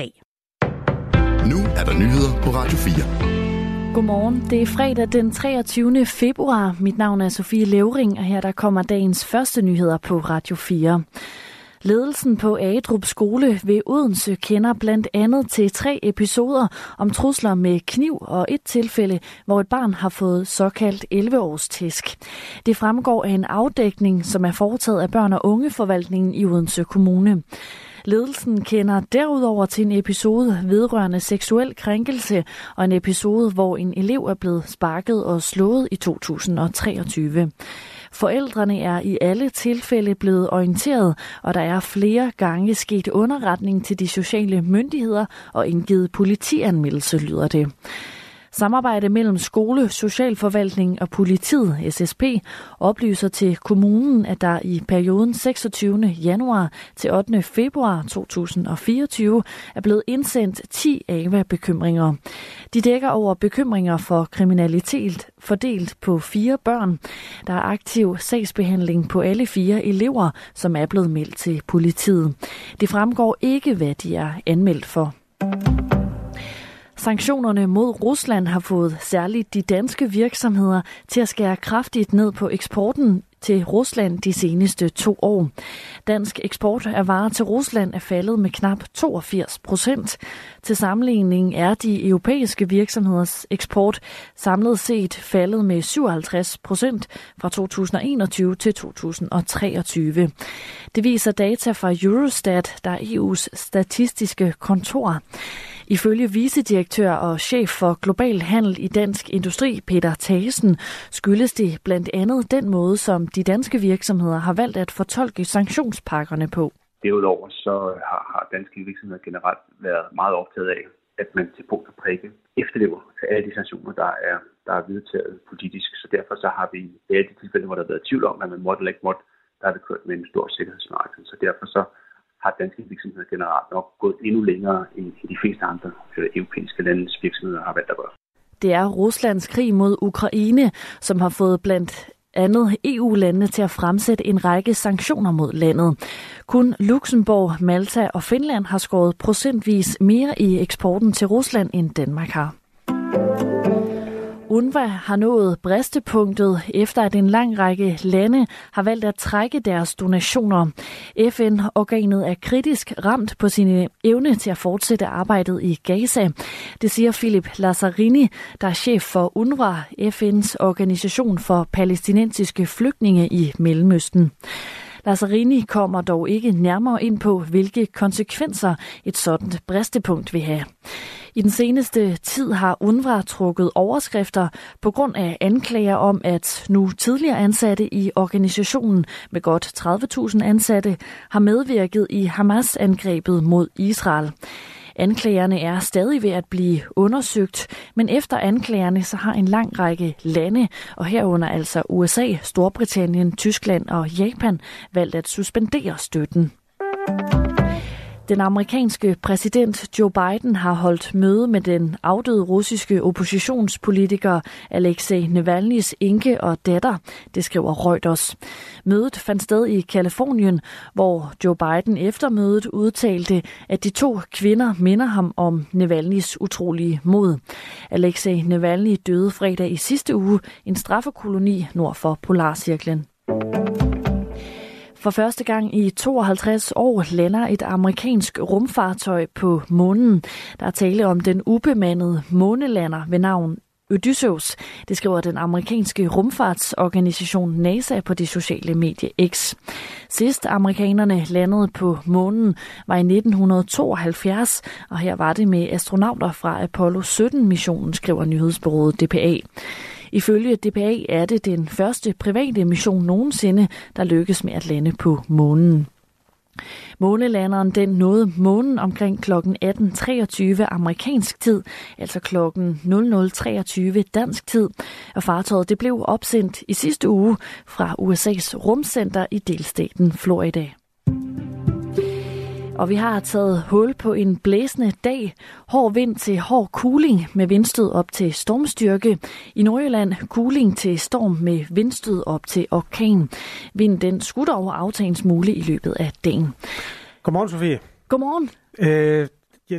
dag. Nu er der nyheder på Radio 4. Godmorgen. Det er fredag den 23. februar. Mit navn er Sofie Levering, og her der kommer dagens første nyheder på Radio 4. Ledelsen på Adrup skole ved Odense kender blandt andet til tre episoder om trusler med kniv og et tilfælde, hvor et barn har fået såkaldt 11-års tæsk. Det fremgår af en afdækning, som er foretaget af børn- og ungeforvaltningen i Odense Kommune. Ledelsen kender derudover til en episode vedrørende seksuel krænkelse og en episode, hvor en elev er blevet sparket og slået i 2023. Forældrene er i alle tilfælde blevet orienteret, og der er flere gange sket underretning til de sociale myndigheder og indgivet politianmeldelse, lyder det. Samarbejde mellem skole, socialforvaltning og politiet, SSP, oplyser til kommunen, at der i perioden 26. januar til 8. februar 2024 er blevet indsendt 10 AVA-bekymringer. De dækker over bekymringer for kriminalitet fordelt på fire børn. Der er aktiv sagsbehandling på alle fire elever, som er blevet meldt til politiet. Det fremgår ikke, hvad de er anmeldt for. Sanktionerne mod Rusland har fået særligt de danske virksomheder til at skære kraftigt ned på eksporten til Rusland de seneste to år. Dansk eksport af varer til Rusland er faldet med knap 82 procent. Til sammenligning er de europæiske virksomheders eksport samlet set faldet med 57 procent fra 2021 til 2023. Det viser data fra Eurostat, der er EU's statistiske kontor. Ifølge vicedirektør og chef for global handel i Dansk Industri, Peter Thagesen, skyldes det blandt andet den måde, som de danske virksomheder har valgt at fortolke sanktionspakkerne på. Derudover så har, har danske virksomheder generelt været meget optaget af, at man til punkt og prikke efterlever alle de sanktioner, der er, der er vedtaget politisk. Så derfor så har vi i alle de tilfælde, hvor der har været tvivl om, at man måtte eller ikke måtte, der har vi kørt med en stor sikkerhedsmarked. Så derfor så har danske virksomheder generelt nok gået endnu længere end de fleste andre øh, europæiske landes virksomheder har valgt at gøre. Det er Ruslands krig mod Ukraine, som har fået blandt andet EU-landene til at fremsætte en række sanktioner mod landet. Kun Luxembourg, Malta og Finland har skåret procentvis mere i eksporten til Rusland, end Danmark har. UNRWA har nået bristepunktet efter at en lang række lande har valgt at trække deres donationer. FN-organet er kritisk ramt på sin evne til at fortsætte arbejdet i Gaza. Det siger Philip Lazzarini, der er chef for UNRWA, FN's organisation for palæstinensiske flygtninge i Mellemøsten. Lazzarini kommer dog ikke nærmere ind på, hvilke konsekvenser et sådan bristepunkt vil have. I den seneste tid har UNRWA trukket overskrifter på grund af anklager om, at nu tidligere ansatte i organisationen med godt 30.000 ansatte har medvirket i Hamas-angrebet mod Israel. Anklagerne er stadig ved at blive undersøgt, men efter anklagerne så har en lang række lande, og herunder altså USA, Storbritannien, Tyskland og Japan, valgt at suspendere støtten. Den amerikanske præsident Joe Biden har holdt møde med den afdøde russiske oppositionspolitiker Alexei Navalny's enke og datter, det skriver Reuters. Mødet fandt sted i Kalifornien, hvor Joe Biden efter mødet udtalte, at de to kvinder minder ham om Navalny's utrolige mod. Alexei Navalny døde fredag i sidste uge en straffekoloni nord for Polarcirklen. For første gang i 52 år lander et amerikansk rumfartøj på månen. Der er tale om den ubemandede månelander ved navn Odysseus. Det skriver den amerikanske rumfartsorganisation NASA på det sociale medie X. Sidst amerikanerne landede på månen var i 1972, og her var det med astronauter fra Apollo 17-missionen, skriver nyhedsbureauet DPA. Ifølge DPA er det den første private mission nogensinde, der lykkes med at lande på månen. Månelanderen den nåede månen omkring kl. 18.23 amerikansk tid, altså kl. 00.23 dansk tid, og fartøjet det blev opsendt i sidste uge fra USA's rumcenter i delstaten Florida. Og vi har taget hul på en blæsende dag. Hård vind til hård kuling med vindstød op til stormstyrke. I Nordjylland kuling til storm med vindstød op til orkan. Vinden den skulle dog aftage en smule i løbet af dagen. Godmorgen, Sofie. Godmorgen. Øh, ja,